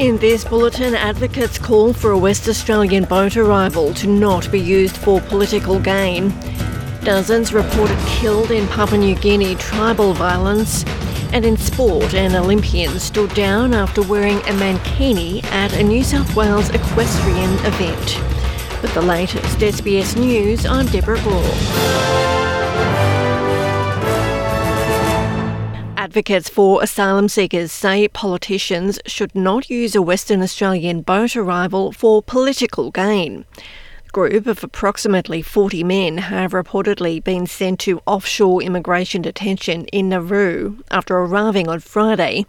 In this bulletin, advocates call for a West Australian boat arrival to not be used for political gain. Dozens reported killed in Papua New Guinea tribal violence. And in sport, an Olympian stood down after wearing a mankini at a New South Wales equestrian event. With the latest SBS News, I'm Deborah Ball. Advocates for asylum seekers say politicians should not use a Western Australian boat arrival for political gain. A group of approximately 40 men have reportedly been sent to offshore immigration detention in Nauru after arriving on Friday.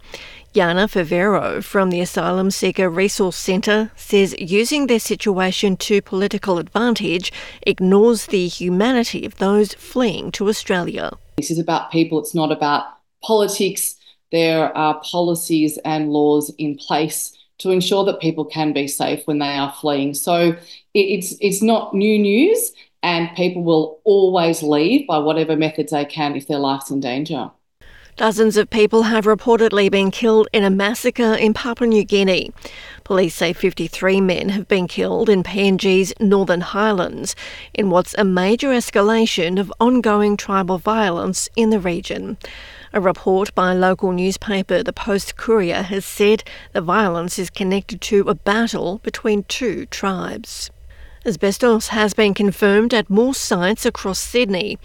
Jana Favero from the Asylum Seeker Resource Centre says using their situation to political advantage ignores the humanity of those fleeing to Australia. This is about people, it's not about politics, there are policies and laws in place to ensure that people can be safe when they are fleeing. So it's it's not new news, and people will always leave by whatever methods they can if their life's in danger. Dozens of people have reportedly been killed in a massacre in Papua New Guinea. Police say 53 men have been killed in PNG's Northern Highlands in what's a major escalation of ongoing tribal violence in the region. A report by local newspaper, the Post Courier, has said the violence is connected to a battle between two tribes. Asbestos has been confirmed at more sites across Sydney.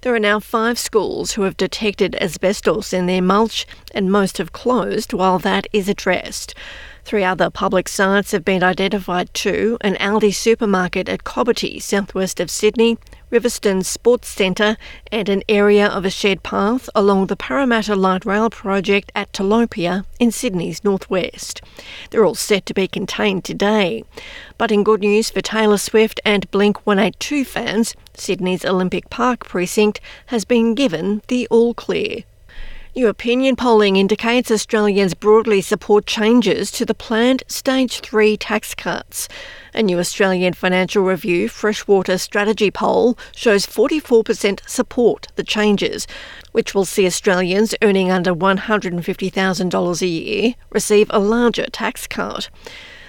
There are now five schools who have detected asbestos in their mulch, and most have closed while that is addressed. Three other public sites have been identified too an Aldi supermarket at Cobbitty, southwest of Sydney, Riverstone Sports Centre, and an area of a shared path along the Parramatta Light Rail project at Telopea in Sydney's northwest. They're all set to be contained today. But in good news for Taylor Swift and Blink 182 fans, Sydney's Olympic Park precinct has been given the all clear. New opinion polling indicates Australians broadly support changes to the planned Stage 3 tax cuts. A new Australian Financial Review freshwater strategy poll shows 44% support the changes, which will see Australians earning under $150,000 a year receive a larger tax cut.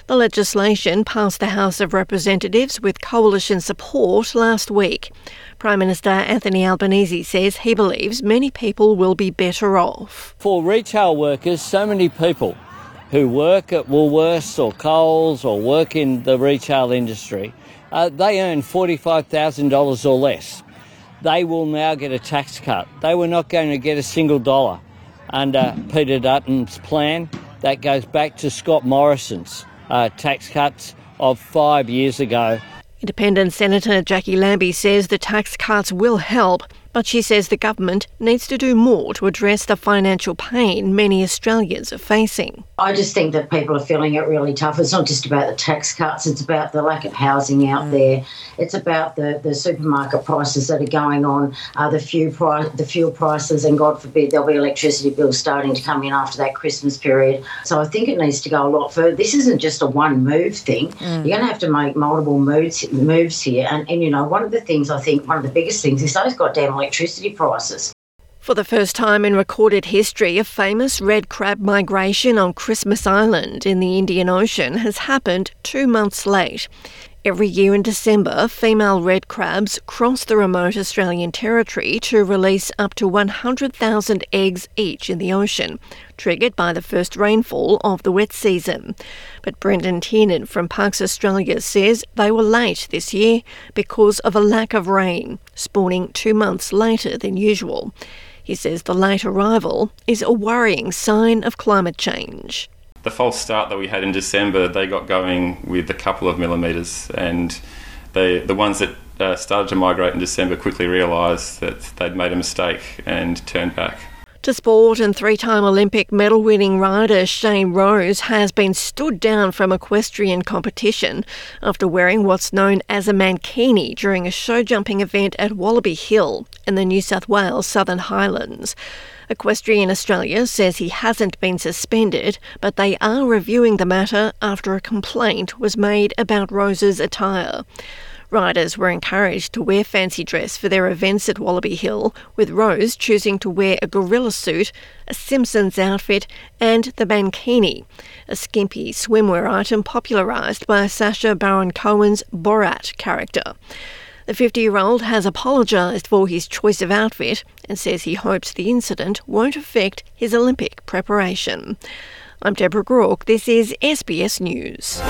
The legislation passed the House of Representatives with coalition support last week. Prime Minister Anthony Albanese says he believes many people will be better off. For retail workers, so many people who work at Woolworths or Coles or work in the retail industry, uh, they earn $45,000 or less. They will now get a tax cut. They were not going to get a single dollar under Peter Dutton's plan. That goes back to Scott Morrison's uh, tax cuts of five years ago. Independent Senator Jacqui Lambie says the tax cuts will help but she says the government needs to do more to address the financial pain many Australians are facing. I just think that people are feeling it really tough. It's not just about the tax cuts, it's about the lack of housing out mm. there. It's about the, the supermarket prices that are going on, uh, the, fuel price, the fuel prices, and God forbid there'll be electricity bills starting to come in after that Christmas period. So I think it needs to go a lot further. This isn't just a one move thing. Mm. You're going to have to make multiple moves, moves here. And, and, you know, one of the things I think, one of the biggest things is those goddamn electricity prices. For the first time in recorded history, a famous red crab migration on Christmas Island in the Indian Ocean has happened two months late. Every year in December, female red crabs cross the remote Australian territory to release up to 100,000 eggs each in the ocean, triggered by the first rainfall of the wet season. But Brendan Tiernan from Parks Australia says they were late this year because of a lack of rain, spawning two months later than usual. He says the late arrival is a worrying sign of climate change the false start that we had in December, they got going with a couple of millimetres, and they, the ones that uh, started to migrate in December quickly realised that they'd made a mistake and turned back. To sport, and three time Olympic medal winning rider Shane Rose has been stood down from equestrian competition after wearing what's known as a mankini during a show jumping event at Wallaby Hill in the New South Wales Southern Highlands. Equestrian Australia says he hasn't been suspended, but they are reviewing the matter after a complaint was made about Rose's attire. Riders were encouraged to wear fancy dress for their events at Wallaby Hill, with Rose choosing to wear a gorilla suit, a Simpsons outfit, and the mankini, a skimpy swimwear item popularised by Sacha Baron Cohen's Borat character. The 50 year old has apologised for his choice of outfit and says he hopes the incident won't affect his Olympic preparation. I'm Deborah Groarke. This is SBS News.